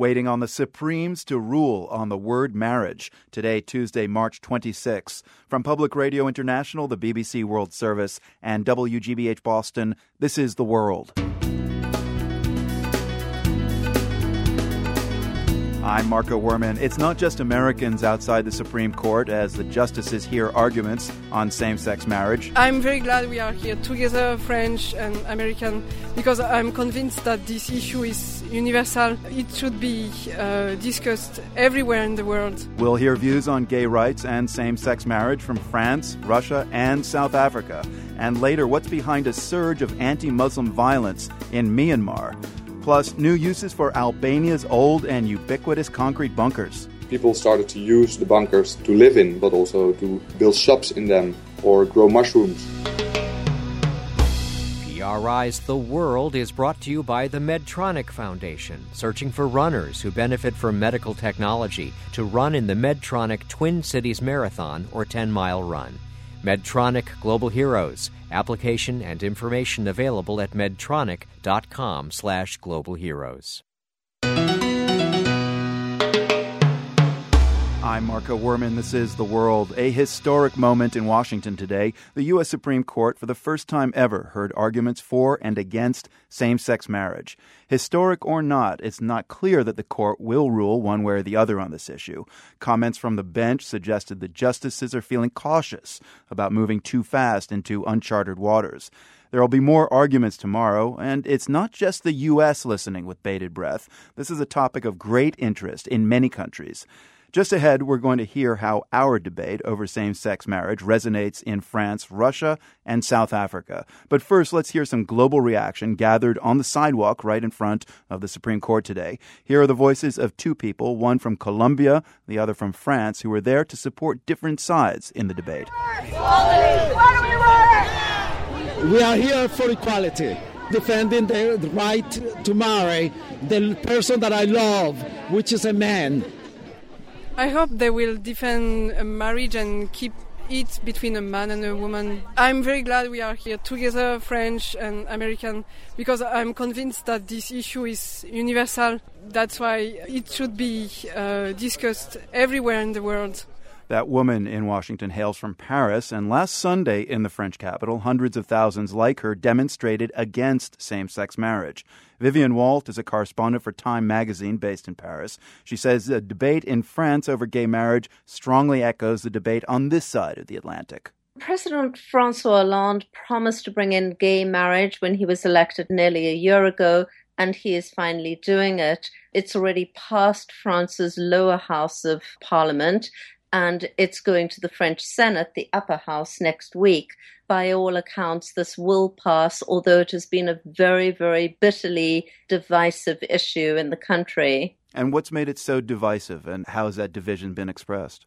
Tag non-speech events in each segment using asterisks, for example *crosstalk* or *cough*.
waiting on the Supremes to rule on the word marriage. Today, Tuesday, March 26. From Public Radio International, the BBC World Service, and WGBH Boston, this is The World. I'm Marco Werman. It's not just Americans outside the Supreme Court as the justices hear arguments on same sex marriage. I'm very glad we are here together, French and American, because I'm convinced that this issue is universal. It should be uh, discussed everywhere in the world. We'll hear views on gay rights and same sex marriage from France, Russia, and South Africa. And later, what's behind a surge of anti Muslim violence in Myanmar? Plus new uses for Albania's old and ubiquitous concrete bunkers. People started to use the bunkers to live in, but also to build shops in them or grow mushrooms. PRI's The World is brought to you by the Medtronic Foundation, searching for runners who benefit from medical technology to run in the Medtronic Twin Cities Marathon or 10 mile run. Medtronic Global Heroes. Application and information available at medtronic.com I'm Marco Werman. This is The World. A historic moment in Washington today. The U.S. Supreme Court, for the first time ever, heard arguments for and against same sex marriage. Historic or not, it's not clear that the court will rule one way or the other on this issue. Comments from the bench suggested that justices are feeling cautious about moving too fast into uncharted waters. There will be more arguments tomorrow, and it's not just the U.S. listening with bated breath. This is a topic of great interest in many countries. Just ahead, we're going to hear how our debate over same sex marriage resonates in France, Russia, and South Africa. But first, let's hear some global reaction gathered on the sidewalk right in front of the Supreme Court today. Here are the voices of two people, one from Colombia, the other from France, who were there to support different sides in the debate. We are here for equality defending the right to marry the person that I love, which is a man. I hope they will defend a marriage and keep it between a man and a woman. I'm very glad we are here together, French and American, because I'm convinced that this issue is universal. That's why it should be uh, discussed everywhere in the world. That woman in Washington hails from Paris, and last Sunday in the French capital, hundreds of thousands like her demonstrated against same sex marriage. Vivienne Walt is a correspondent for Time magazine based in Paris. She says the debate in France over gay marriage strongly echoes the debate on this side of the Atlantic. President Francois Hollande promised to bring in gay marriage when he was elected nearly a year ago, and he is finally doing it. It's already passed France's lower house of parliament, and it's going to the French Senate, the upper house, next week. By all accounts, this will pass, although it has been a very, very bitterly divisive issue in the country. And what's made it so divisive, and how has that division been expressed?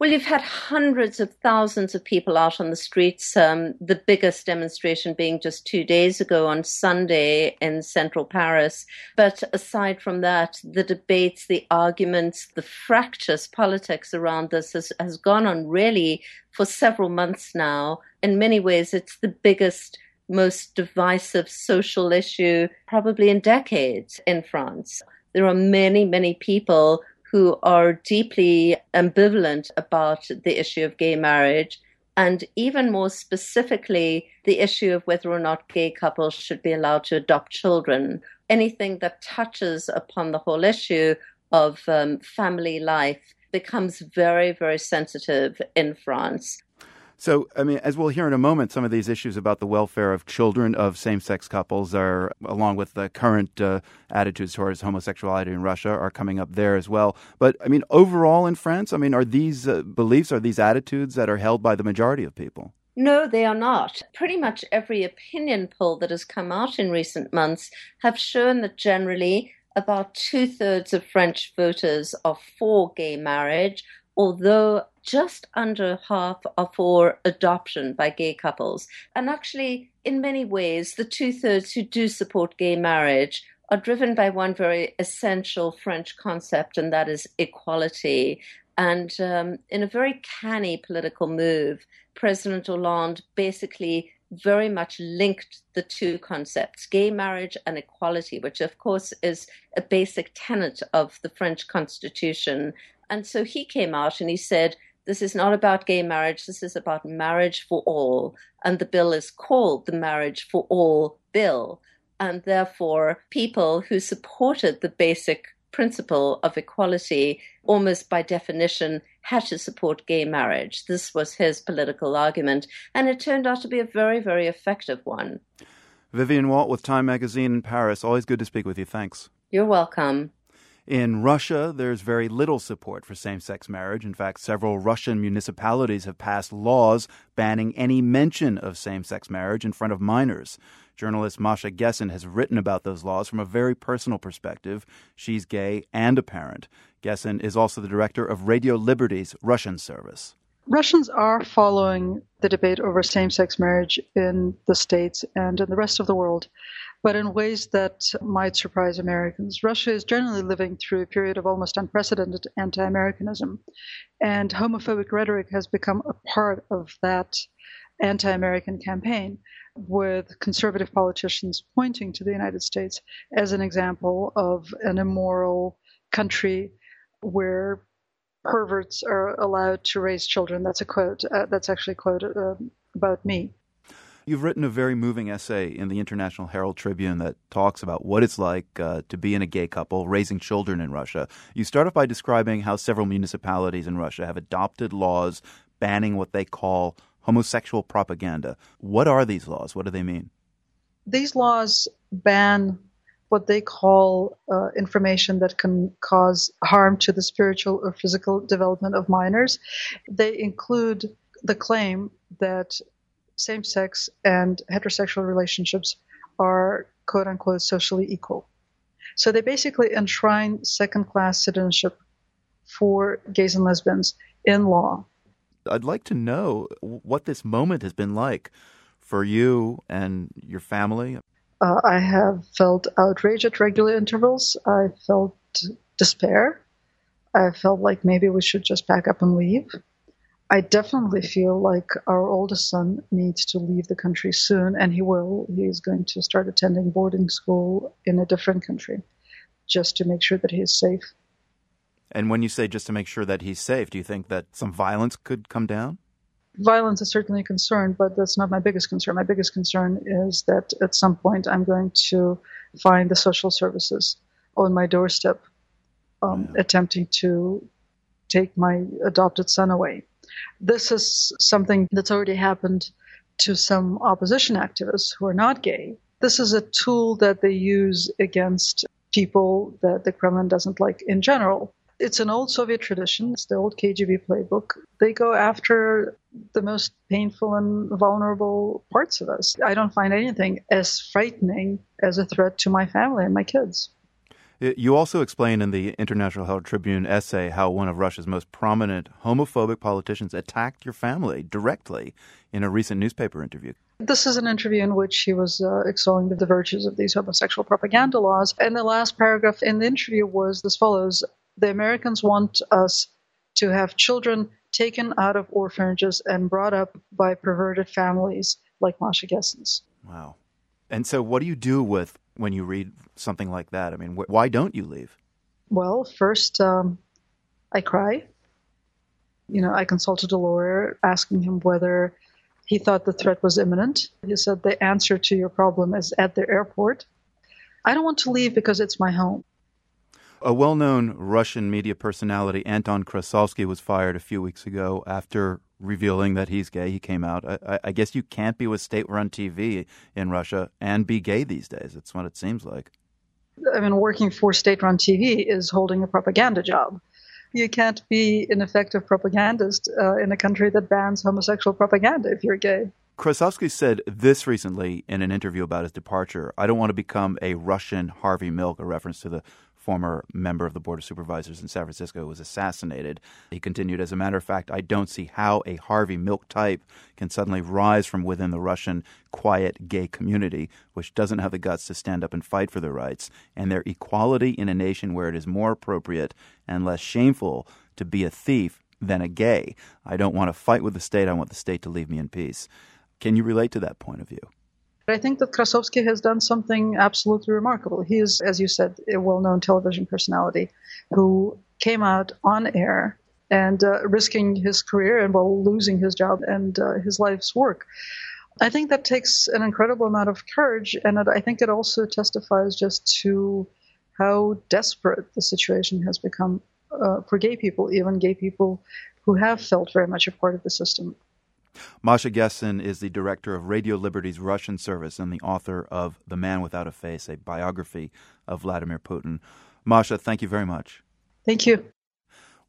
Well, you've had hundreds of thousands of people out on the streets, um, the biggest demonstration being just two days ago on Sunday in central Paris. But aside from that, the debates, the arguments, the fractious politics around this has, has gone on really for several months now. In many ways, it's the biggest most divisive social issue probably in decades in France there are many, many people who are deeply ambivalent about the issue of gay marriage. And even more specifically, the issue of whether or not gay couples should be allowed to adopt children. Anything that touches upon the whole issue of um, family life becomes very, very sensitive in France. So, I mean, as we'll hear in a moment, some of these issues about the welfare of children of same sex couples are, along with the current uh, attitudes towards homosexuality in Russia, are coming up there as well. But, I mean, overall in France, I mean, are these uh, beliefs, are these attitudes that are held by the majority of people? No, they are not. Pretty much every opinion poll that has come out in recent months have shown that generally about two thirds of French voters are for gay marriage, although just under half are for adoption by gay couples. And actually, in many ways, the two thirds who do support gay marriage are driven by one very essential French concept, and that is equality. And um, in a very canny political move, President Hollande basically very much linked the two concepts, gay marriage and equality, which of course is a basic tenet of the French constitution. And so he came out and he said, this is not about gay marriage, this is about marriage for all. And the bill is called the Marriage for All Bill. And therefore, people who supported the basic principle of equality, almost by definition, had to support gay marriage. This was his political argument, and it turned out to be a very, very effective one. Vivienne Walt with Time Magazine in Paris. Always good to speak with you. Thanks. You're welcome. In Russia, there's very little support for same sex marriage. In fact, several Russian municipalities have passed laws banning any mention of same sex marriage in front of minors. Journalist Masha Gessen has written about those laws from a very personal perspective. She's gay and a parent. Gessen is also the director of Radio Liberty's Russian service. Russians are following the debate over same sex marriage in the States and in the rest of the world, but in ways that might surprise Americans. Russia is generally living through a period of almost unprecedented anti Americanism, and homophobic rhetoric has become a part of that anti American campaign, with conservative politicians pointing to the United States as an example of an immoral country where perverts are allowed to raise children. That's a quote. Uh, that's actually a quote uh, about me. You've written a very moving essay in the International Herald Tribune that talks about what it's like uh, to be in a gay couple raising children in Russia. You start off by describing how several municipalities in Russia have adopted laws banning what they call homosexual propaganda. What are these laws? What do they mean? These laws ban what they call uh, information that can cause harm to the spiritual or physical development of minors. They include the claim that same sex and heterosexual relationships are quote unquote socially equal. So they basically enshrine second class citizenship for gays and lesbians in law. I'd like to know what this moment has been like for you and your family. Uh, I have felt outrage at regular intervals. I felt despair. I felt like maybe we should just pack up and leave. I definitely feel like our oldest son needs to leave the country soon, and he will. He is going to start attending boarding school in a different country just to make sure that he is safe. And when you say just to make sure that he's safe, do you think that some violence could come down? violence is certainly a concern, but that's not my biggest concern. My biggest concern is that at some point I'm going to find the social services on my doorstep um, yeah. attempting to take my adopted son away. This is something that's already happened to some opposition activists who are not gay. This is a tool that they use against people that the Kremlin doesn't like in general. It's an old Soviet tradition. It's the old KGB playbook. They go after the most painful and vulnerable parts of us. I don't find anything as frightening as a threat to my family and my kids. You also explain in the International Herald Tribune essay how one of Russia's most prominent homophobic politicians attacked your family directly in a recent newspaper interview. This is an interview in which he was uh, extolling the virtues of these homosexual propaganda laws. And the last paragraph in the interview was as follows the Americans want us to have children taken out of orphanages and brought up by perverted families like Masha Gessen's. Wow. And so, what do you do with when you read something like that? I mean, wh- why don't you leave? Well, first, um, I cry. You know, I consulted a lawyer asking him whether he thought the threat was imminent. He said the answer to your problem is at the airport. I don't want to leave because it's my home. A well known Russian media personality, Anton Krasovsky, was fired a few weeks ago after revealing that he's gay. He came out. I, I guess you can't be with state run TV in Russia and be gay these days. That's what it seems like. I mean, working for state run TV is holding a propaganda job. You can't be an effective propagandist uh, in a country that bans homosexual propaganda if you're gay. Krasovsky said this recently in an interview about his departure. I don't want to become a Russian Harvey Milk, a reference to the former member of the Board of Supervisors in San Francisco, was assassinated. He continued, As a matter of fact, I don't see how a Harvey Milk type can suddenly rise from within the Russian quiet gay community, which doesn't have the guts to stand up and fight for their rights and their equality in a nation where it is more appropriate and less shameful to be a thief than a gay. I don't want to fight with the state. I want the state to leave me in peace. Can you relate to that point of view? I think that Krasovsky has done something absolutely remarkable. He is, as you said, a well known television personality who came out on air and uh, risking his career and while losing his job and uh, his life's work. I think that takes an incredible amount of courage, and I think it also testifies just to how desperate the situation has become uh, for gay people, even gay people who have felt very much a part of the system. Masha Gessen is the director of Radio Liberty's Russian service and the author of The Man Without a Face, a biography of Vladimir Putin. Masha, thank you very much. Thank you.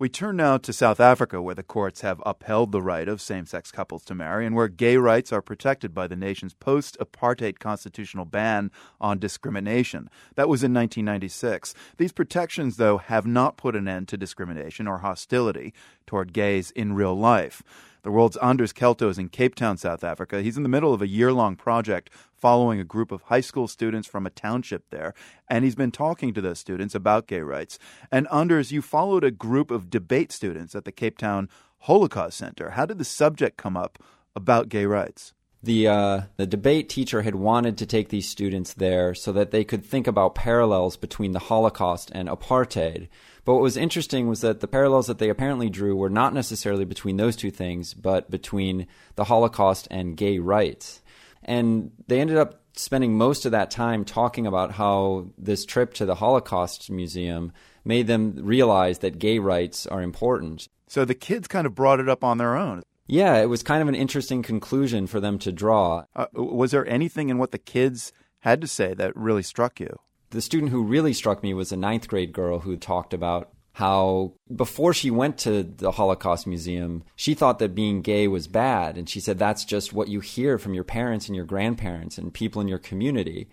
We turn now to South Africa, where the courts have upheld the right of same sex couples to marry and where gay rights are protected by the nation's post apartheid constitutional ban on discrimination. That was in 1996. These protections, though, have not put an end to discrimination or hostility toward gays in real life. The world's Anders Kelto is in Cape Town, South Africa. He's in the middle of a year long project following a group of high school students from a township there, and he's been talking to those students about gay rights. And Anders, you followed a group of debate students at the Cape Town Holocaust Center. How did the subject come up about gay rights? the uh, the debate teacher had wanted to take these students there so that they could think about parallels between the Holocaust and apartheid. But what was interesting was that the parallels that they apparently drew were not necessarily between those two things, but between the Holocaust and gay rights. And they ended up spending most of that time talking about how this trip to the Holocaust Museum made them realize that gay rights are important. So the kids kind of brought it up on their own. Yeah, it was kind of an interesting conclusion for them to draw. Uh, was there anything in what the kids had to say that really struck you? The student who really struck me was a ninth grade girl who talked about how before she went to the Holocaust Museum, she thought that being gay was bad. And she said that's just what you hear from your parents and your grandparents and people in your community.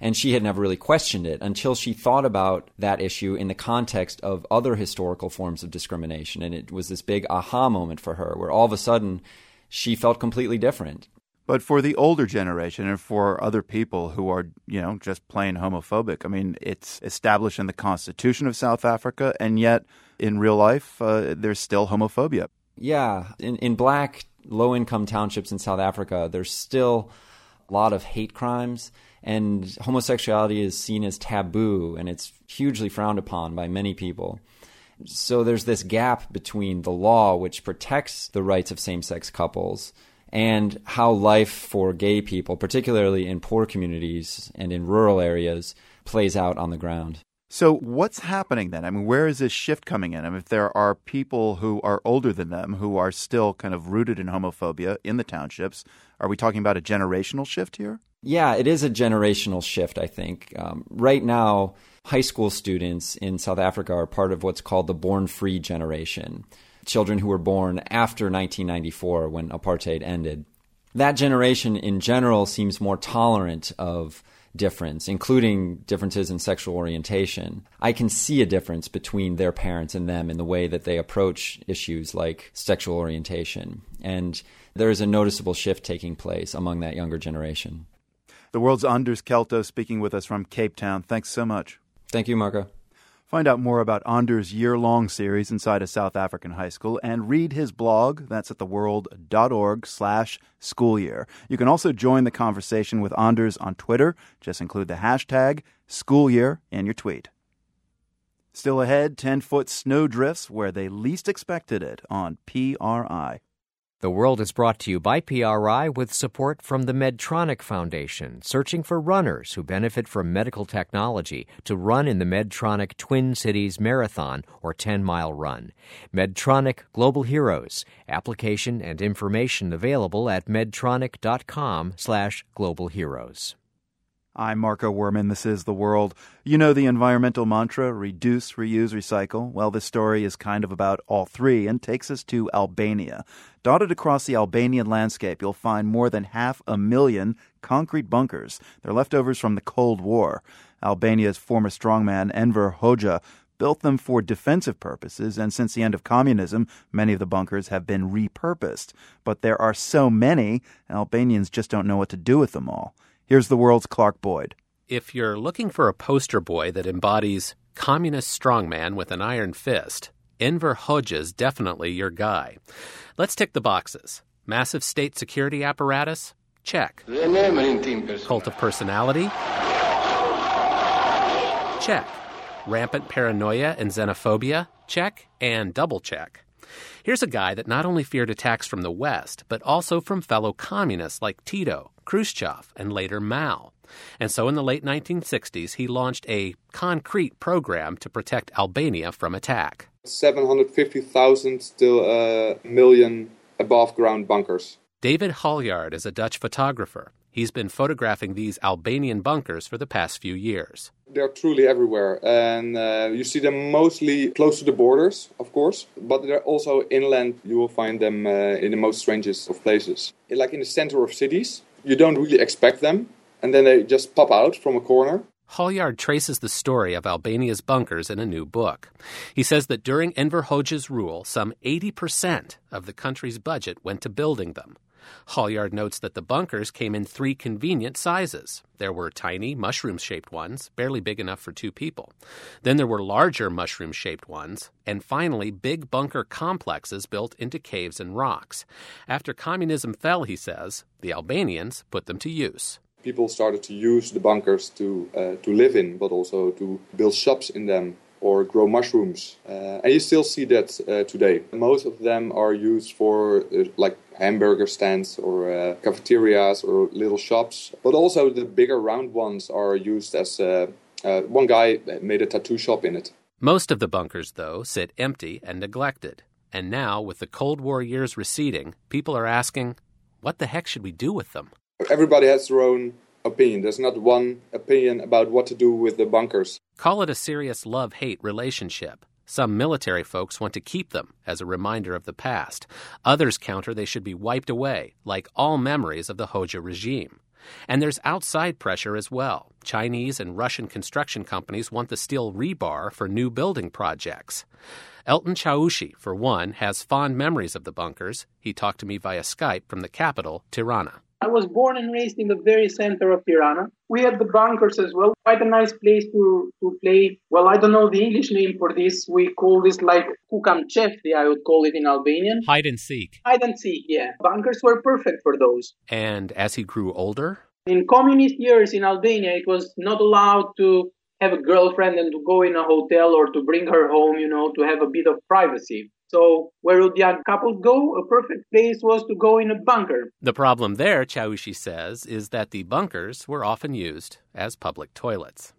And she had never really questioned it until she thought about that issue in the context of other historical forms of discrimination. And it was this big aha moment for her where all of a sudden she felt completely different. But for the older generation and for other people who are, you know, just plain homophobic, I mean, it's established in the Constitution of South Africa, and yet in real life, uh, there's still homophobia. Yeah. In, in black, low income townships in South Africa, there's still a lot of hate crimes, and homosexuality is seen as taboo, and it's hugely frowned upon by many people. So there's this gap between the law, which protects the rights of same sex couples, and how life for gay people, particularly in poor communities and in rural areas, plays out on the ground. So, what's happening then? I mean, where is this shift coming in? I mean, if there are people who are older than them who are still kind of rooted in homophobia in the townships, are we talking about a generational shift here? Yeah, it is a generational shift, I think. Um, right now, high school students in South Africa are part of what's called the born free generation children who were born after 1994 when apartheid ended. That generation in general seems more tolerant of difference, including differences in sexual orientation. I can see a difference between their parents and them in the way that they approach issues like sexual orientation. And there is a noticeable shift taking place among that younger generation. The world's Anders Kelto speaking with us from Cape Town. Thanks so much. Thank you, Marco. Find out more about Anders' year long series inside a South African high school and read his blog. That's at theworld.org slash school year. You can also join the conversation with Anders on Twitter. Just include the hashtag school year in your tweet. Still ahead, 10 foot snow drifts where they least expected it on PRI. The World is brought to you by PRI with support from the Medtronic Foundation, searching for runners who benefit from medical technology to run in the Medtronic Twin Cities Marathon or 10 mile run. Medtronic Global Heroes. Application and information available at medtronic.com slash global heroes. I'm Marco Werman. This is The World. You know the environmental mantra reduce, reuse, recycle? Well, this story is kind of about all three and takes us to Albania. Dotted across the Albanian landscape, you'll find more than half a million concrete bunkers. They're leftovers from the Cold War. Albania's former strongman, Enver Hoxha, built them for defensive purposes, and since the end of communism, many of the bunkers have been repurposed. But there are so many, Albanians just don't know what to do with them all. Here's the world's Clark Boyd. If you're looking for a poster boy that embodies communist strongman with an iron fist, Enver Hoxha's definitely your guy. Let's tick the boxes. Massive state security apparatus? Check. Cult of personality? Check. Rampant paranoia and xenophobia? Check. And double check. Here's a guy that not only feared attacks from the West, but also from fellow communists like Tito, Khrushchev, and later Mao. And so in the late 1960s, he launched a concrete program to protect Albania from attack. 750,000 to a million above ground bunkers. David Galjaard is a Dutch photographer. He's been photographing these Albanian bunkers for the past few years. They're truly everywhere, and uh, you see them mostly close to the borders, of course, but they're also inland. You will find them uh, in the most strangest of places. Like in the center of cities, you don't really expect them, and then they just pop out from a corner. Galjaard traces the story of Albania's bunkers in a new book. He says that during Enver Hoxha's rule, some 80% of the country's budget went to building them. Galjaard notes that the bunkers came in three convenient sizes. There were tiny, mushroom shaped ones, barely big enough for two people. Then there were larger, mushroom shaped ones. And finally, big bunker complexes built into caves and rocks. After communism fell, he says, the Albanians put them to use people started to use the bunkers to uh, to live in, but also to build shops in them or grow mushrooms. Uh, and you still see that uh, today. Most of them are used for uh, like hamburger stands or uh, cafeterias or little shops. But also the bigger round ones are used as uh, uh, one guy made a tattoo shop in it. Most of the bunkers, though, sit empty and neglected. And now, with the Cold War years receding, people are asking, what the heck should we do with them? Everybody has their own opinion. There's not one opinion about what to do with the bunkers. Call it a serious love hate relationship. Some military folks want to keep them as a reminder of the past. Others counter they should be wiped away, like all memories of the Hoxha regime. And there's outside pressure as well. Chinese and Russian construction companies want the steel rebar for new building projects. Elton Chaushi, for one, has fond memories of the bunkers. He talked to me via Skype from the capital, Tirana. I was born and raised in the very center of Tirana. We had the bunkers as well. Quite a nice place to, to play. Well, I don't know the English name for this. We call this like kukam chefti, I would call it in Albanian. Hide and seek. Hide and seek, yeah. Bunkers were perfect for those. And as he grew older? In communist years in Albania, it was not allowed to have a girlfriend and to go in a hotel or to bring her home, you know, to have a bit of privacy. So where would young couples go? A perfect place was to go in a bunker. The problem there, Chaushi says, is that the bunkers were often used as public toilets.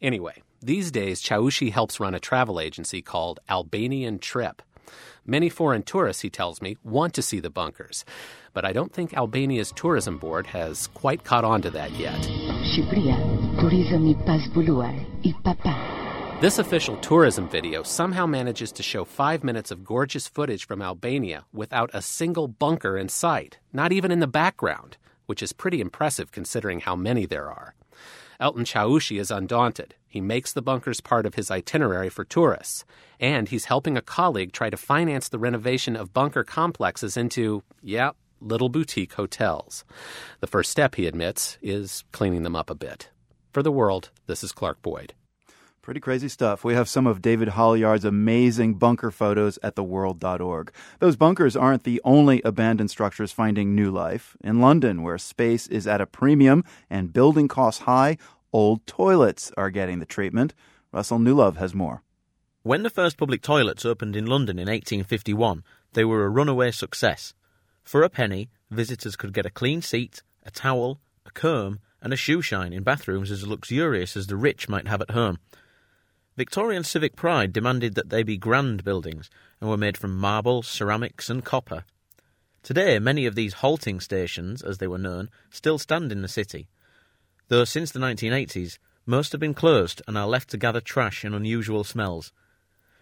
Anyway, these days Chaushi helps run a travel agency called Albanian Trip. Many foreign tourists, he tells me, want to see the bunkers, but I don't think Albania's tourism board has quite caught on to that yet. Shqipëria, turizëm i pasbuluar, i papa. This official tourism video somehow manages to show five minutes of gorgeous footage from Albania without a single bunker in sight, not even in the background, which is pretty impressive considering how many there are. Elton Chaushi is undaunted. He makes the bunkers part of his itinerary for tourists, and he's helping a colleague try to finance the renovation of bunker complexes into, yeah, little boutique hotels. The first step, he admits, is cleaning them up a bit. For the world, this is Clark Boyd. Pretty crazy stuff. We have some of David Galjaard's amazing bunker photos at theworld.org. Those bunkers aren't the only abandoned structures finding new life. In London, where space is at a premium and building costs high, old toilets are getting the treatment. Russell Newlove has more. When the first public toilets opened in London in 1851, they were a runaway success. For a penny, visitors could get a clean seat, a towel, a comb, and a shoe shine in bathrooms as luxurious as the rich might have at home. Victorian civic pride demanded that they be grand buildings and were made from marble, ceramics, and copper. Today, many of these halting stations, as they were known, still stand in the city, though since the 1980s, most have been closed and are left to gather trash and unusual smells.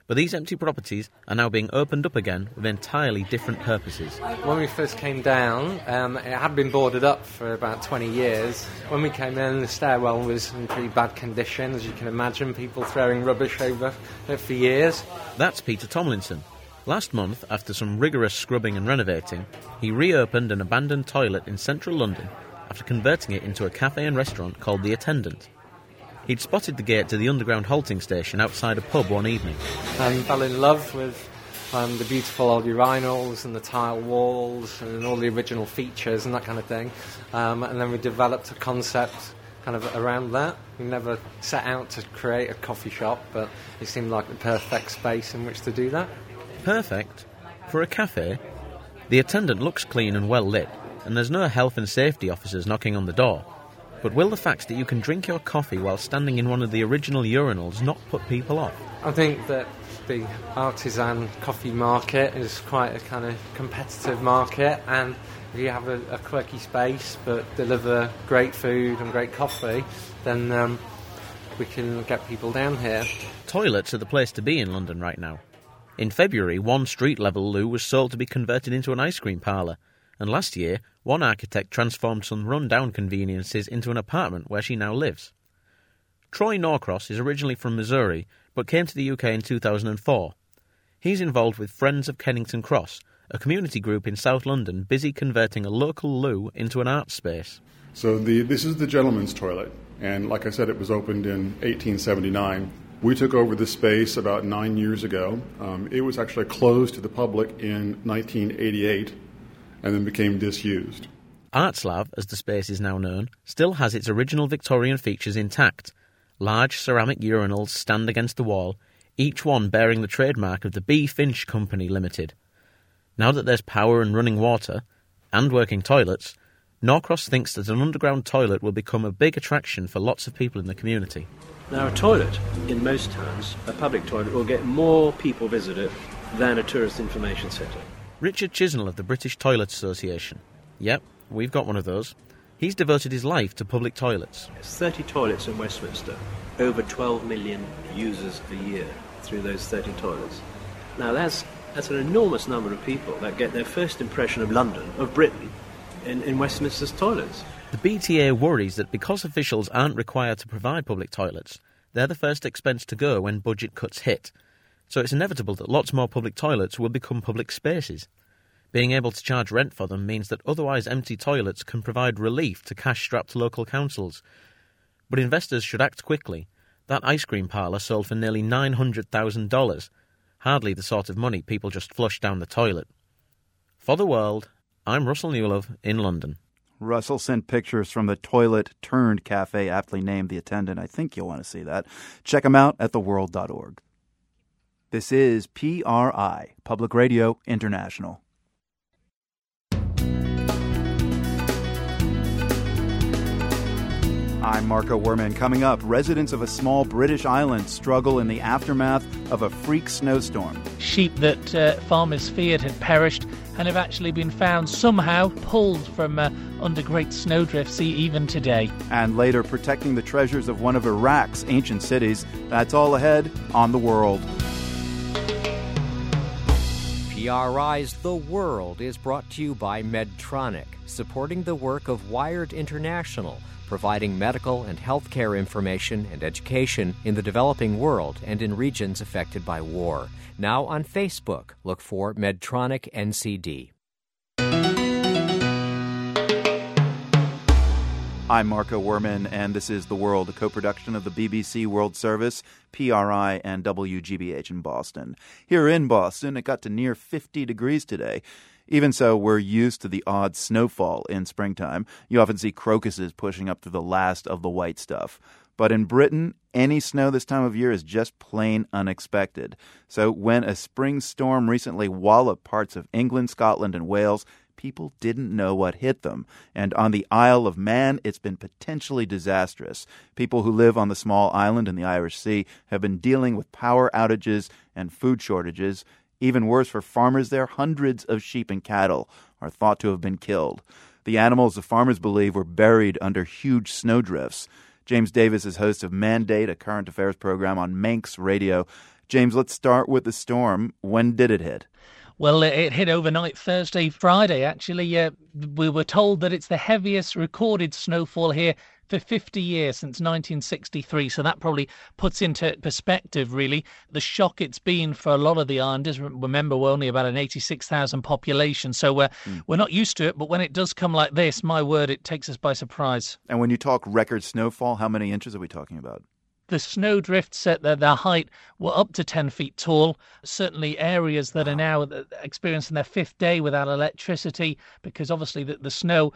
But these empty properties are now being opened up again with entirely different purposes. When we first came down, um, it had been boarded up for about 20 years. When we came in, the stairwell was in pretty bad condition, as you can imagine, people throwing rubbish over it for years. That's Peter Tomlinson. Last month, after some rigorous scrubbing and renovating, he reopened an abandoned toilet in central London after converting it into a cafe and restaurant called The Attendant. He'd spotted the gate to the underground halting station outside a pub one evening. And fell in love with um, the beautiful old urinals and the tile walls and all the original features and that kind of thing. Um, and then we developed a concept kind of around that. We never set out to create a coffee shop, but it seemed like the perfect space in which to do that. Perfect? For a cafe? The attendant looks clean and well lit, and there's no health and safety officers knocking on the door. But will the fact that you can drink your coffee while standing in one of the original urinals not put people off? I think that the artisan coffee market is quite a kind of competitive market, and if you have a, a quirky space but deliver great food and great coffee, then um, we can get people down here. Toilets are the place to be in London right now. In February, one street level loo was sold to be converted into an ice cream parlour, and last year, one architect transformed some run-down conveniences into an apartment where she now lives. Troy Norcross is originally from Missouri, but came to the UK in 2004. He's involved with Friends of Kennington Cross, a community group in South London busy converting a local loo into an art space. So the, this is the gentleman's toilet, and like I said, it was opened in 1879. We took over the space about nine years ago. Um, it was actually closed to the public in 1988 and then became disused. Artslav, as the space is now known, still has its original Victorian features intact. Large ceramic urinals stand against the wall, each one bearing the trademark of the B. Finch Company Limited. Now that there's power and running water, and working toilets, Norcross thinks that an underground toilet will become a big attraction for lots of people in the community. Now, a toilet in most towns, a public toilet, will get more people visit it than a tourist information centre. Richard Chisnell of the British Toilet Association. Yep, we've got one of those. He's devoted his life to public toilets. There's 30 toilets in Westminster, over 12 million users a year through those 30 toilets. Now, that's, that's an enormous number of people that get their first impression of London, of Britain, in, in Westminster's toilets. The BTA worries that because officials aren't required to provide public toilets, they're the first expense to go when budget cuts hit. So it's inevitable that lots more public toilets will become public spaces. Being able to charge rent for them means that otherwise empty toilets can provide relief to cash strapped local councils. But investors should act quickly. That ice cream parlour sold for nearly $900,000. Hardly the sort of money people just flush down the toilet. For the world, I'm Russell Newlove in London. Russell sent pictures from the toilet turned cafe, aptly named The Attendant. I think you'll want to see that. Check them out at theworld.org. This is PRI, Public Radio International. I'm Marco Werman. Coming up, residents of a small British island struggle in the aftermath of a freak snowstorm. Sheep that uh, farmers feared had perished and have actually been found somehow pulled from uh, under great snowdrifts even today. And later, protecting the treasures of one of Iraq's ancient cities. That's all ahead on The World. PRI's The World is brought to you by Medtronic, supporting the work of Wired International providing medical and healthcare information and education in the developing world and in regions affected by war. Now on Facebook, look for Medtronic NCD. I'm Marco Werman, and this is The World, a co production of the BBC World Service, PRI, and WGBH in Boston. Here in Boston, it got to near 50 degrees today. Even so, we're used to the odd snowfall in springtime. You often see crocuses pushing up through the last of the white stuff. But in Britain, any snow this time of year is just plain unexpected. So when a spring storm recently walloped parts of England, Scotland, and Wales, people didn't know what hit them. And on the Isle of Man, it's been potentially disastrous. People who live on the small island in the Irish Sea have been dealing with power outages and food shortages. Even worse for farmers there, hundreds of sheep and cattle are thought to have been killed. The animals the farmers believe were buried under huge snowdrifts. James Davis is host of Mandate, a current affairs program on Manx Radio. James, let's start with the storm. When did it hit? Well, it hit overnight Thursday, Friday, actually. Uh, we were told that it's the heaviest recorded snowfall here for 50 years since 1963. So that probably puts into perspective, really, the shock it's been for a lot of the islanders. Remember, we're only about an 86,000 population, so we're, mm. we're not used to it. But when it does come like this, my word, it takes us by surprise. And when you talk record snowfall, how many inches are we talking about? The snow drifts at their, their height were up to 10 feet tall. Certainly, areas that are now experiencing their fifth day without electricity because obviously the, the snow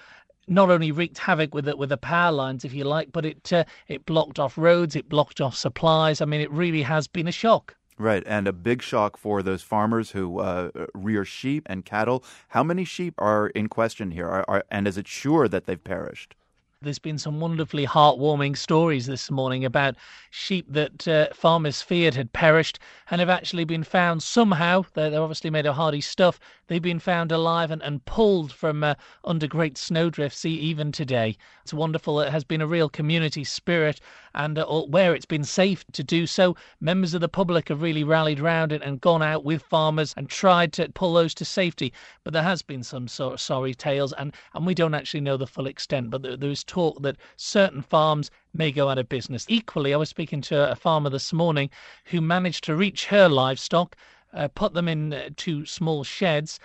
not only wreaked havoc with the, with the power lines, if you like, but it uh, it blocked off roads, it blocked off supplies. I mean, it really has been a shock. Right, and a big shock for those farmers who uh, rear sheep and cattle. How many sheep are in question here, are, are, and is it sure that they've perished? There's been some wonderfully heartwarming stories this morning about sheep that uh, farmers feared had perished and have actually been found somehow. They're, they're obviously made of hardy stuff. They've been found alive and, and pulled from uh, under great snowdrifts even today. It's wonderful. It has been a real community spirit, and uh, where it's been safe to do so, members of the public have really rallied round it and gone out with farmers and tried to pull those to safety. But there has been some sort of sorry tales, and, and we don't actually know the full extent. But there, there's talk that certain farms may go out of business. Equally, I was speaking to a farmer this morning who managed to reach her livestock, uh, put them in uh, two small sheds.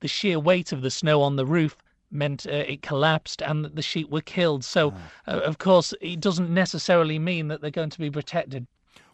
The sheer weight of the snow on the roof meant uh, it collapsed and the sheep were killed. So, ah. uh, of course, it doesn't necessarily mean that they're going to be protected.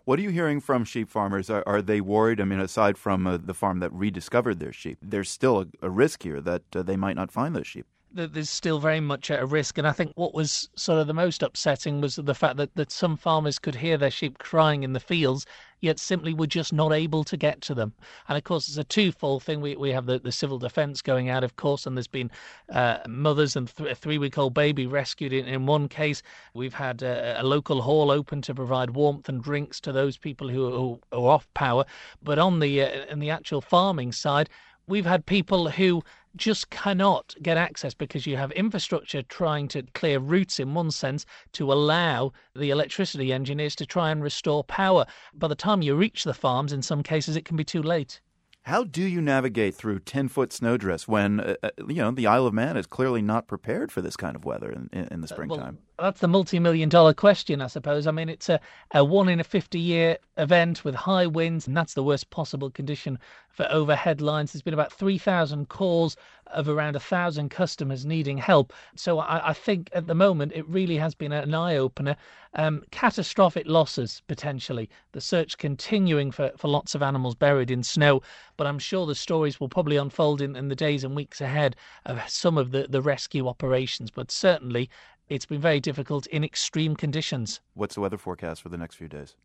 What are you hearing from sheep farmers? Are, are they worried? I mean, aside from uh, the farm that rediscovered their sheep, there's still a, a risk here that uh, they might not find those sheep there's still very much at a risk. And I think what was sort of the most upsetting was the fact that, that some farmers could hear their sheep crying in the fields, yet simply were just not able to get to them. And of course, it's a twofold thing. We, we have the, the civil defence going out, of course, and there's been uh, mothers and th- a three week old baby rescued in, in one case. We've had a, a, local hall open to provide warmth and drinks to those people who are, who are off power. But on the, uh, in the actual farming side, we've had people who just cannot get access because you have infrastructure trying to clear routes in one sense to allow the electricity engineers to try and restore power. By the time you reach the farms, in some cases, it can be too late. How do you navigate through 10 foot snowdrifts when, uh, uh, you know, the Isle of Man is clearly not prepared for this kind of weather in, in the springtime? Well, that's the multi million dollar question, I suppose. I mean, it's a, a one in a 50 year event with high winds, and that's the worst possible condition for overhead lines. There's been about 3,000 calls of around a thousand customers needing help. So I, I, think at the moment it really has been an eye opener. Um, catastrophic losses potentially. The search continuing for, for lots of animals buried in snow, but I'm sure the stories will probably unfold in, in the days and weeks ahead of some of the, the rescue operations. But certainly it's been very difficult in extreme conditions. What's the weather forecast for the next few days?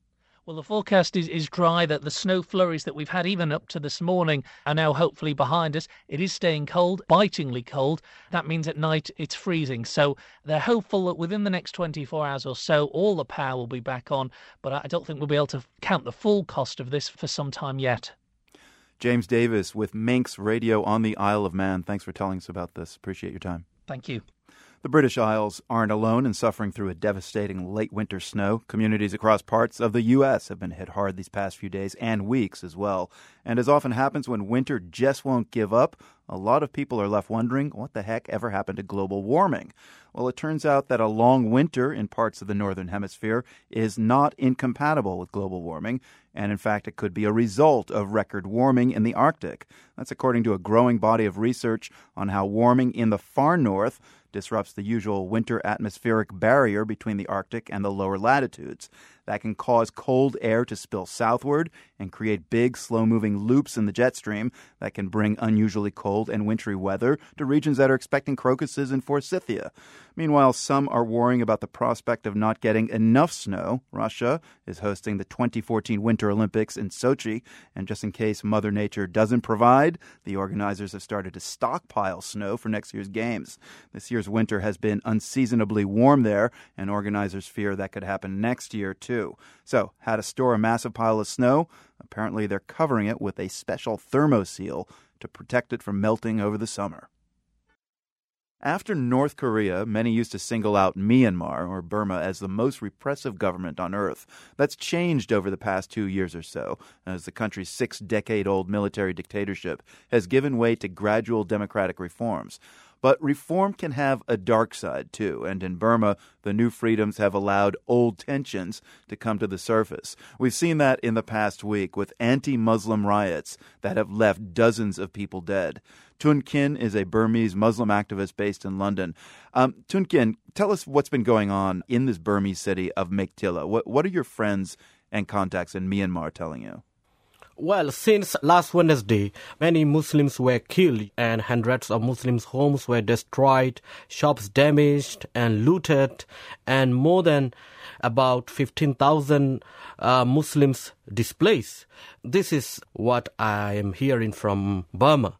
Well, the forecast is, is dry, that the snow flurries that we've had even up to this morning are now hopefully behind us. It is staying cold, bitingly cold. That means at night it's freezing. So they're hopeful that within the next 24 hours or so, all the power will be back on. But I don't think we'll be able to count the full cost of this for some time yet. James Davis with Manx Radio on the Isle of Man. Thanks for telling us about this. Appreciate your time. Thank you. The British Isles aren't alone in suffering through a devastating late winter snow. Communities across parts of the U.S. have been hit hard these past few days and weeks as well. And as often happens when winter just won't give up, a lot of people are left wondering what the heck ever happened to global warming. Well, it turns out that a long winter in parts of the northern hemisphere is not incompatible with global warming, and in fact, it could be a result of record warming in the Arctic. That's according to a growing body of research on how warming in the far north disrupts the usual winter atmospheric barrier between the Arctic and the lower latitudes. That can cause cold air to spill southward and create big, slow moving loops in the jet stream that can bring unusually cold and wintry weather to regions that are expecting crocuses and forsythia. Meanwhile, some are worrying about the prospect of not getting enough snow. Russia is hosting the 2014 Winter Olympics in Sochi, and just in case Mother Nature doesn't provide, the organizers have started to stockpile snow for next year's games. This year's winter has been unseasonably warm there, and organizers fear that could happen next year too. So, how to store a massive pile of snow? Apparently, they're covering it with a special thermoseal to protect it from melting over the summer. After North Korea, many used to single out Myanmar, or Burma, as the most repressive government on earth. That's changed over the past two years or so, as the country's six decade old military dictatorship has given way to gradual democratic reforms. But reform can have a dark side, too, and in Burma, the new freedoms have allowed old tensions to come to the surface. We've seen that in the past week with anti Muslim riots that have left dozens of people dead. Tun Khin is a Burmese Muslim activist based in London. Um, Tun Khin, tell us what's been going on in this Burmese city of Meiktila. What, what are your friends and contacts in Myanmar telling you? Well, since last Wednesday, many Muslims were killed and hundreds of Muslims' homes were destroyed, shops damaged and looted, and more than about 15,000 uh, Muslims displaced. This is what I am hearing from Burma.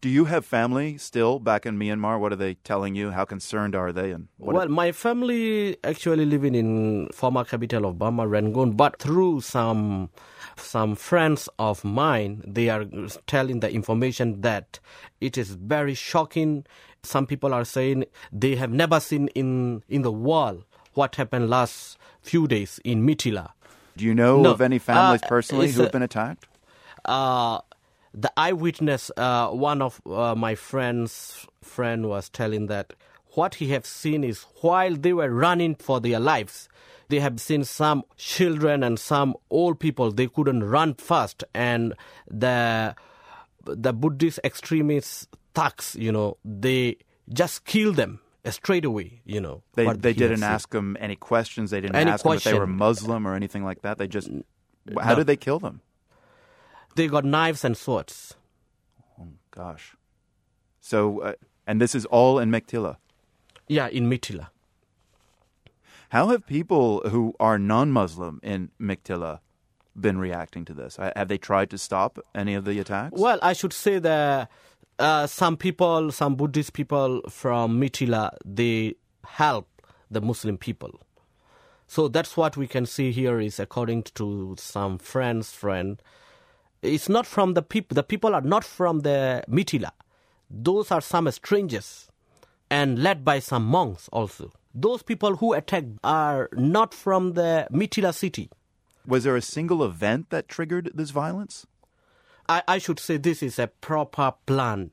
Do you have family still back in Myanmar? What are they telling you? How concerned are they? And well, are... my family actually living in former capital of Burma, Rangoon, but through some some friends of mine, they are telling the information that it is very shocking. Some people are saying they have never seen in in the world what happened last few days in Meiktila. Do you know no, of any families uh, personally who have been attacked? Uh, the eyewitness, uh, one of uh, my friends' friend was telling that what he have seen is while they were running for their lives, they have seen some children and some old people. They couldn't run fast, and the the Buddhist extremist thugs, you know, they just kill them straight away. You know, they they didn't ask them any questions. They didn't any ask question. them if they were Muslim or anything like that. They just how no. did they kill them? They got knives and swords. Oh gosh. So, uh, and this is all in Meiktila. Yeah, in Meiktila. How have people who are non-Muslim in Meiktila been reacting to this? Have they tried to stop any of the attacks? Well, I should say that uh, some people, some Buddhist people from Meiktila, they help the Muslim people. So that's what we can see here is according to some friends' friend, it's not from the people. The people are not from the Meiktila. Those are some strangers and led by some monks also. Those people who attacked are not from the Meiktila city. Was there a single event that triggered this violence? I, I should say this is a proper plan.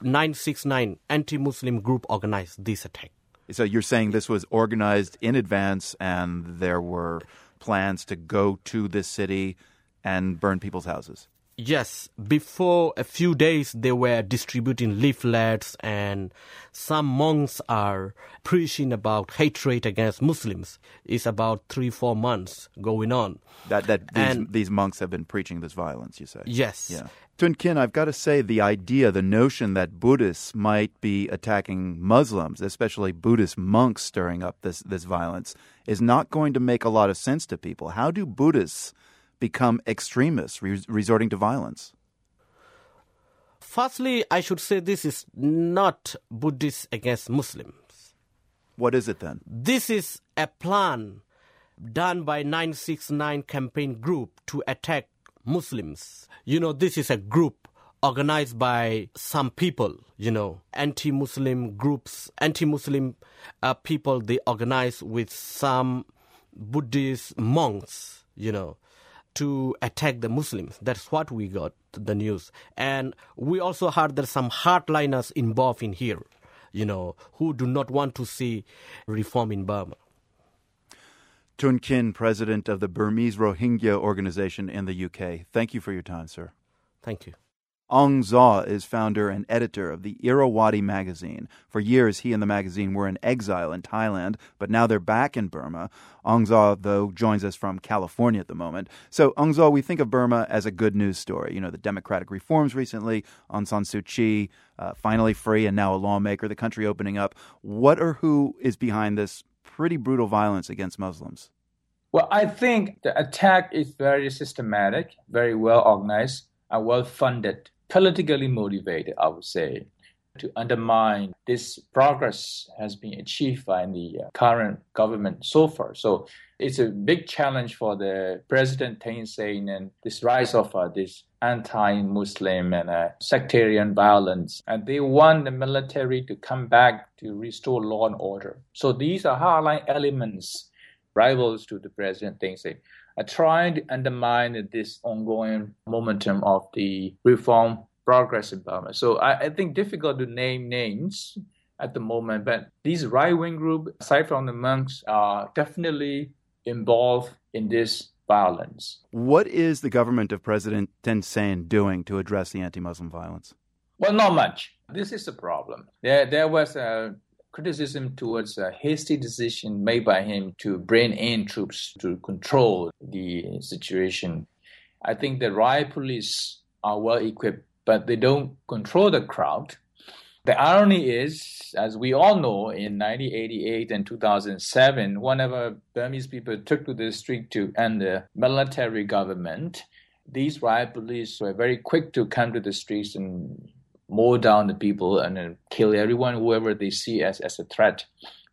969 anti Muslim group organized this attack. So you're saying this was organized in advance and there were plans to go to this city and burn people's houses. Yes, before a few days they were distributing leaflets, and some monks are preaching about hatred against Muslims. It's about three, four months going on. That that these, and, these monks have been preaching this violence. You say? Yes. Yeah. Tun Khin, I've got to say, the idea, the notion that Buddhists might be attacking Muslims, especially Buddhist monks stirring up this this violence, is not going to make a lot of sense to people. How do Buddhists become extremists, re- resorting to violence? Firstly, I should say this is not Buddhists against Muslims. What is it then? This is a plan done by 969 campaign group to attack Muslims. You know, this is a group organized by some people, you know, anti-Muslim groups, anti-Muslim uh, people. They organize with some Buddhist monks, you know to attack the Muslims. That's what we got the news. And we also heard there's some hardliners involved in here, you know, who do not want to see reform in Burma. Tun Khin, president of the Burmese Rohingya organization in the UK. Thank you for your time, sir. Thank you. Aung Zaw is founder and editor of the Irrawaddy magazine. For years, he and the magazine were in exile in Thailand, but now they're back in Burma. Aung Zaw, though, joins us from California at the moment. So, Aung Zaw, we think of Burma as a good news story. You know, the democratic reforms recently, Aung San Suu Kyi, uh, finally free and now a lawmaker, the country opening up. What or who is behind this pretty brutal violence against Muslims? Well, I think the attack is very systematic, very well organized, and well funded politically motivated, I would say, to undermine this progress has been achieved by the uh, current government so far. So it's a big challenge for the President Thein Sein and this rise of uh, this anti-Muslim and uh, sectarian violence. And they want the military to come back to restore law and order. So these are hardline elements, rivals to the President Thein Sein are trying to undermine this ongoing momentum of the reform progress in Burma. So I, I, think difficult to name names at the moment. But these right wing groups, aside from the monks, are definitely involved in this violence. What is the government of President Thein Sein doing to address the anti Muslim violence? Well, not much. This is the problem. There, there was a criticism towards a hasty decision made by him to bring in troops to control the situation. I think the riot police are well equipped, but they don't control the crowd. The irony is, as we all know, in 1988 and 2007, whenever Burmese people took to the street to end the military government, these riot police were very quick to come to the streets and mow down the people and then kill everyone, whoever they see as, as a threat.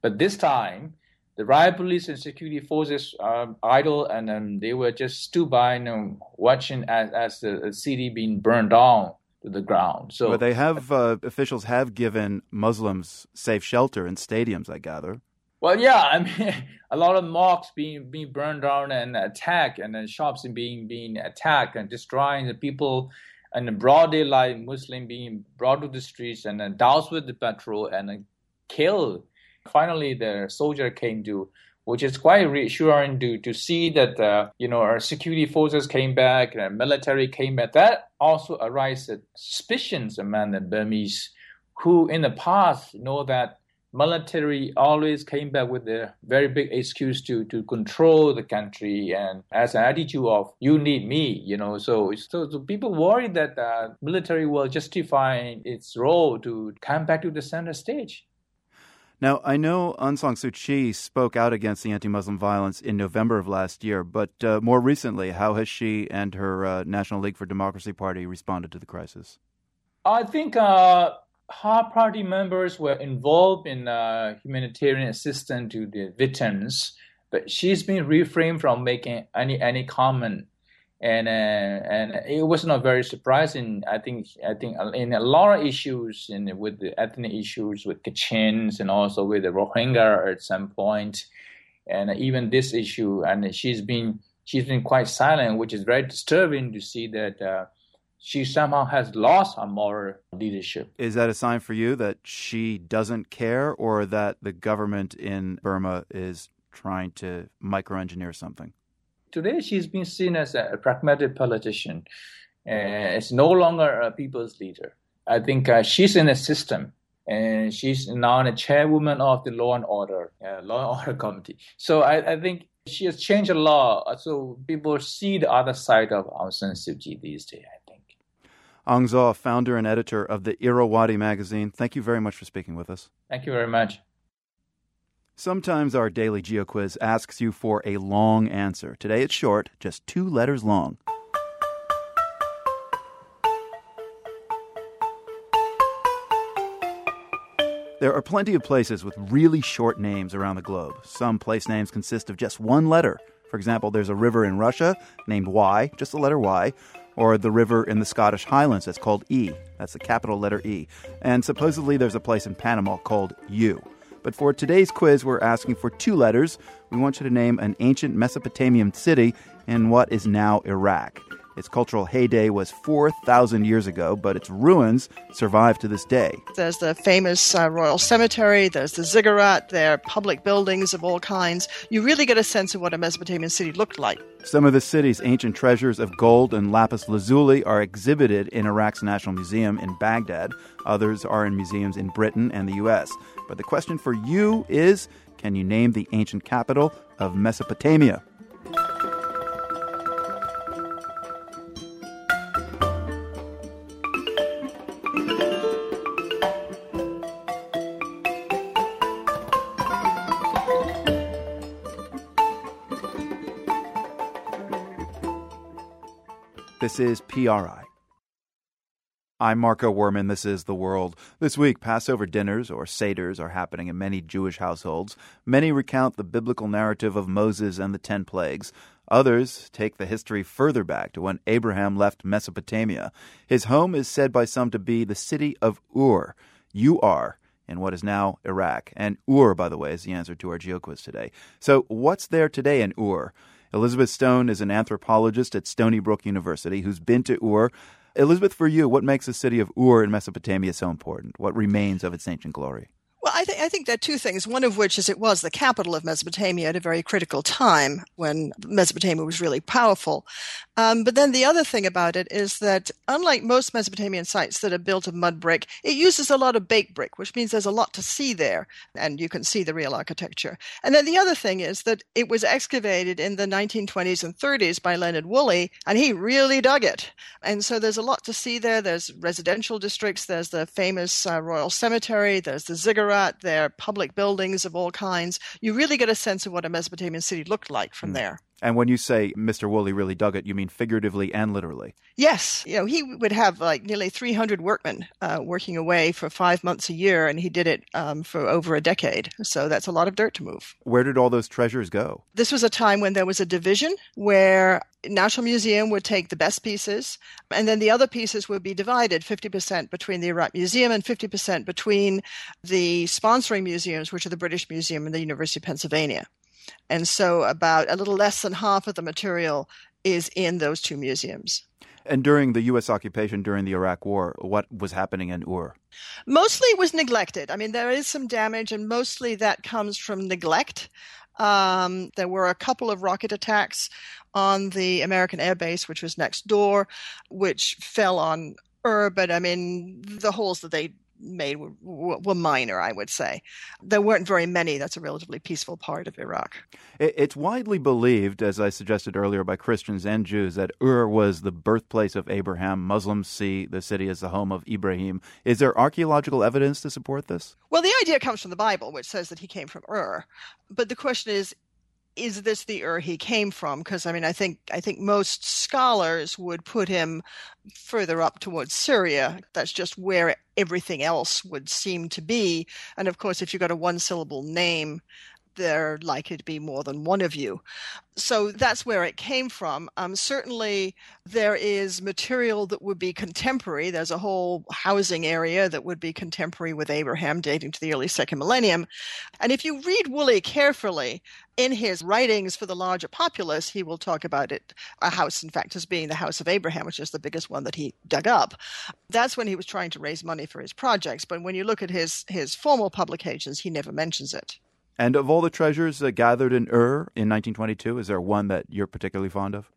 But this time, the riot police and security forces are idle and um, they were just stood by you know, watching as, as the city being burned down to the ground. So but they have uh, officials have given Muslims safe shelter in stadiums, I gather. Well, yeah, I mean, *laughs* a lot of mosques being being burned down and attacked, and then shops being being attacked and destroying the people, and the broad daylight Muslim being brought to the streets and then doused with the petrol and then killed. Finally, the soldier came to which is quite reassuring to, to see that uh, you know our security forces came back and military came back. That also arises suspicions among the Burmese, who in the past know that military always came back with a very big excuse to to control the country and as an attitude of you need me you know so so, so people worry that uh, military will justify its role to come back to the center stage now, I know Aung San Suu Kyi spoke out against the anti Muslim violence in November of last year, but uh, more recently, how has she and her uh, National League for Democracy party responded to the crisis? I think uh, her party members were involved in uh, humanitarian assistance to the victims, but she's been refrained from making any any comment and uh, and it was not very surprising. I think I think in a lot of issues in with the ethnic issues with Kachins and also with the Rohingya at some point, and even this issue, and she's been she's been quite silent, which is very disturbing to see that. Uh, she somehow has lost her moral leadership. Is that a sign for you that she doesn't care, or that the government in Burma is trying to microengineer something? today she's been seen as a pragmatic politician. Uh, it's no longer a people's leader. I think uh, she's in a system, and she's now the chairwoman of the Law and Order uh, Law and Order Committee. So I, I, think she has changed a lot. So people see the other side of Aung San Suu Kyi these days. Aung Zaw, founder and editor of the Irrawaddy magazine. Thank you very much for speaking with us. Thank you very much. Sometimes our daily GeoQuiz asks you for a long answer. Today it's short, just two letters long. There are plenty of places with really short names around the globe. Some place names consist of just one letter. For example, there's a river in Russia named Y, just the letter Y, or the river in the Scottish Highlands that's called E. That's the capital letter E. And supposedly there's a place in Panama called U. But for today's quiz, we're asking for two letters. We want you to name an ancient Mesopotamian city in what is now Iraq. Its cultural heyday was 4,000 years ago, but its ruins survive to this day. There's the famous uh, Royal Cemetery, there's the ziggurat, there are public buildings of all kinds. You really get a sense of what a Mesopotamian city looked like. Some of the city's ancient treasures of gold and lapis lazuli are exhibited in Iraq's National Museum in Baghdad. Others are in museums in Britain and the U.S. But the question for you is can you name the ancient capital of Mesopotamia? This is PRI. I'm Marco Werman. This is The World. This week, Passover dinners or Seders are happening in many Jewish households. Many recount the biblical narrative of Moses and the ten plagues. Others take the history further back to when Abraham left Mesopotamia. His home is said by some to be the city of Ur, U-R, in what is now Iraq. And Ur, by the way, is the answer to our GeoQuiz today. So, what's there today in Ur? Elizabeth Stone is an anthropologist at Stony Brook University who's been to Ur. Elizabeth, for you, what makes the city of Ur in Mesopotamia so important? What remains of its ancient glory? I, th- I think there are two things. One of which is it was the capital of Mesopotamia at a very critical time when Mesopotamia was really powerful. Um, but then the other thing about it is that unlike most Mesopotamian sites that are built of mud brick, it uses a lot of baked brick, which means there's a lot to see there, and you can see the real architecture. And then the other thing is that it was excavated in the 1920s and 30s by Leonard Woolley, and he really dug it. And so there's a lot to see there. There's residential districts, there's the famous uh, Royal Cemetery, there's the ziggurat, there are public buildings of all kinds. You really get a sense of what a Mesopotamian city looked like from mm. there. And when you say Mr. Woolley really dug it, you mean figuratively and literally? Yes. You know, he would have like nearly 300 workmen uh, working away for five months a year, and he did it um, for over a decade. So that's a lot of dirt to move. Where did all those treasures go? This was a time when there was a division where National Museum would take the best pieces, and then the other pieces would be divided 50% between the Iraq Museum and 50% between the sponsoring museums, which are the British Museum and the University of Pennsylvania. And so about a little less than half of the material is in those two museums. And during the U.S. occupation during the Iraq War, what was happening in Ur? Mostly it was neglected. I mean, there is some damage, and mostly that comes from neglect. Um, there were a couple of rocket attacks on the American Air Base, which was next door, which fell on Ur, but I mean, the holes that they made were, were, minor, I would say. There weren't very many. That's a relatively peaceful part of Iraq. It's widely believed, as I suggested earlier, by Christians and Jews, that Ur was the birthplace of Abraham. Muslims see the city as the home of Ibrahim. Is there archaeological evidence to support this? Well, the idea comes from the Bible, which says that he came from Ur. But the question is, is this the Ur he came from? Because I mean, I think I think most scholars would put him further up towards Syria. That's just where everything else would seem to be. And of course, if you've got a one syllable name, there likely to be more than one of you. So that's where it came from. Um, certainly, there is material that would be contemporary. There's a whole housing area that would be contemporary with Abraham, dating to the early second millennium. And if you read Woolley carefully, in his writings for the larger populace, he will talk about it, a house, in fact, as being the house of Abraham, which is the biggest one that he dug up. That's when he was trying to raise money for his projects. But when you look at his, his formal publications, he never mentions it. And of all the treasures uh, gathered in Ur in 1922, is there one that you're particularly fond of?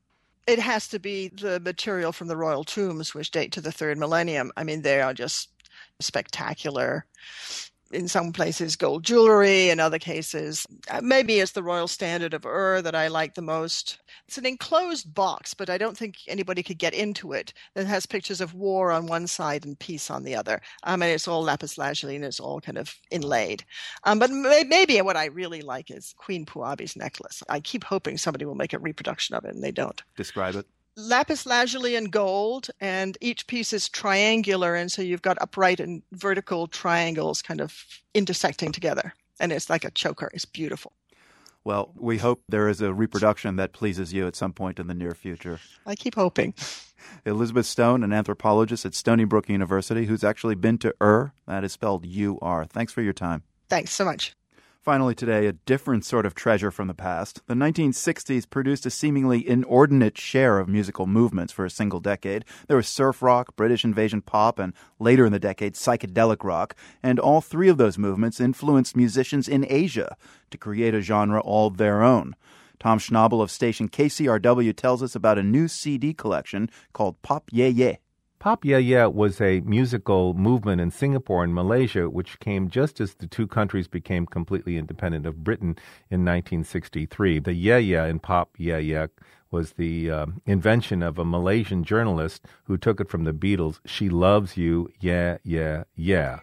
It has to be the material from the royal tombs, which date to the third millennium. I mean, they are just spectacular in some places gold jewelry, in other cases, uh, maybe it's the royal standard of Ur that I like the most. It's an enclosed box, but I don't think anybody could get into it. It has pictures of war on one side and peace on the other. I mean, it's all lapis lazuli and it's all kind of inlaid. Um, but maybe what I really like is Queen Puabi's necklace. I keep hoping somebody will make a reproduction of it, and they don't. Describe it lapis lazuli and gold, and each piece is triangular, and so you've got upright and vertical triangles kind of intersecting together, and it's like a choker. It's beautiful. Well, we hope there is a reproduction that pleases you at some point in the near future. I keep hoping. *laughs* Elizabeth Stone, an anthropologist at Stony Brook University, who's actually been to Ur. That is spelled U R. Thanks for your time. Thanks so much. Finally, today, a different sort of treasure from the past. The 1960s produced a seemingly inordinate share of musical movements for a single decade. There was surf rock, British invasion pop, and later in the decade, psychedelic rock. And all three of those movements influenced musicians in Asia to create a genre all their own. Tom Schnabel of station KCRW tells us about a new CD collection called Pop Yeah Yeah. Pop Yeah Yeah was a musical movement in Singapore and Malaysia, which came just as the two countries became completely independent of Britain in 1963. The Yeah Yeah in Pop Yeah Yeah was the uh, invention of a Malaysian journalist who took it from the Beatles. She loves you, yeah, yeah, yeah.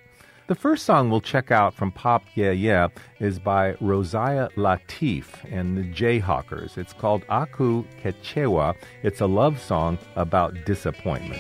The first song we'll check out from Pop Yeah Yeah is by Rosia Latif and the Jayhawkers. It's called Aku Kechewa. It's a love song about disappointment.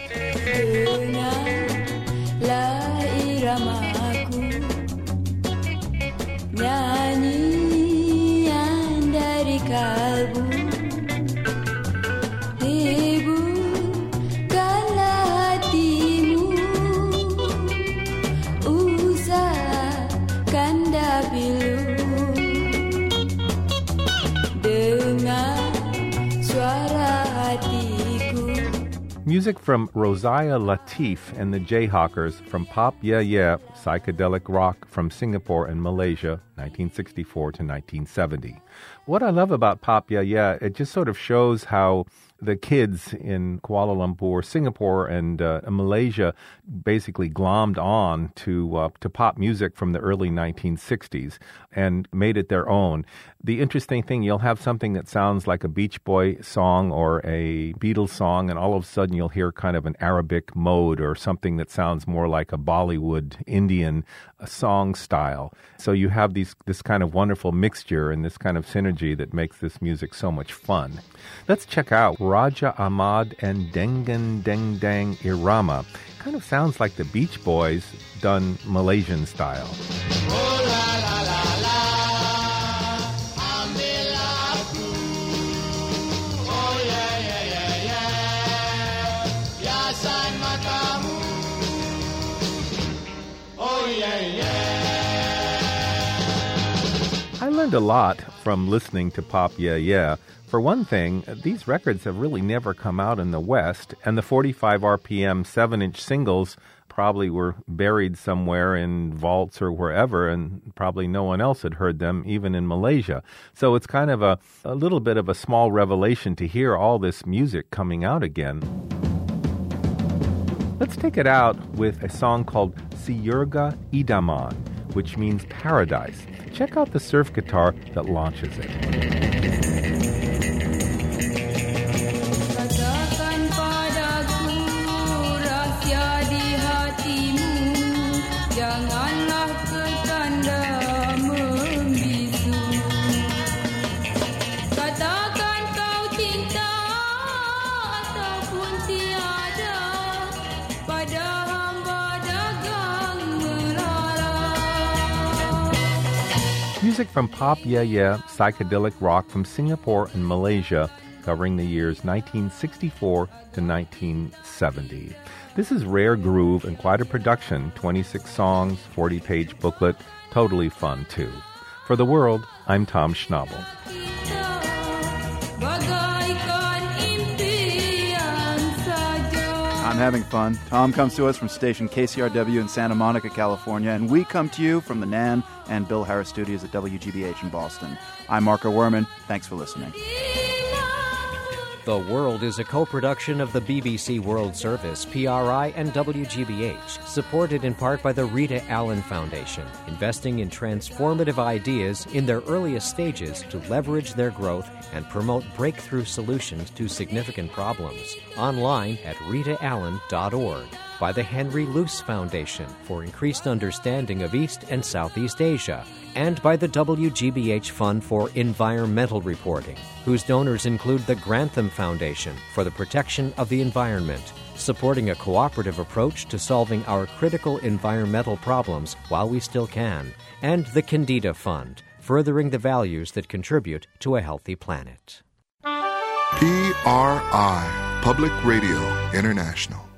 Music from Rosia Latif and the Jayhawkers from Pop Yeah Yeah, psychedelic rock from Singapore and Malaysia, 1964 to 1970. What I love about Pop Yeah Yeah, it just sort of shows how the kids in Kuala Lumpur, Singapore, and uh, Malaysia basically glommed on to uh, to pop music from the early 1960s and made it their own. The interesting thing, you'll have something that sounds like a Beach Boy song or a Beatles song, and all of a sudden you'll hear kind of an Arabic mode or something that sounds more like a Bollywood Indian uh, song style. So you have these this kind of wonderful mixture and this kind of synergy that makes this music so much fun. Let's check out Raja Ahmad and Dengan Deng Dang Irama. Kind of sounds like the Beach Boys done Malaysian style. I learned a lot from listening to Pop Yeah Yeah. For one thing, these records have really never come out in the West, and the 45 RPM 7 inch singles probably were buried somewhere in vaults or wherever, and probably no one else had heard them, even in Malaysia. So it's kind of a, a little bit of a small revelation to hear all this music coming out again. Let's take it out with a song called Syurga Idaman, which means paradise. Check out the surf guitar that launches it. Music from Pop Yeah Yeah, psychedelic rock from Singapore and Malaysia, covering the years 1964 to 1970. This is rare groove and quite a production 26 songs, 40 page booklet, totally fun too. For the world, I'm Tom Schnabel. I'm having fun. Tom comes to us from station KCRW in Santa Monica, California, and we come to you from the Nan and Bill Harris studios at WGBH in Boston. I'm Marco Werman. Thanks for listening. The World is a co production of the BBC World Service, PRI, and WGBH, supported in part by the Rita Allen Foundation, investing in transformative ideas in their earliest stages to leverage their growth and promote breakthrough solutions to significant problems. Online at ritaallen.org. By the Henry Luce Foundation for increased understanding of East and Southeast Asia and by the WGBH Fund for Environmental Reporting, whose donors include the Grantham Foundation for the Protection of the Environment, supporting a cooperative approach to solving our critical environmental problems while we still can, and the Kendeda Fund, furthering the values that contribute to a healthy planet. PRI, Public Radio International.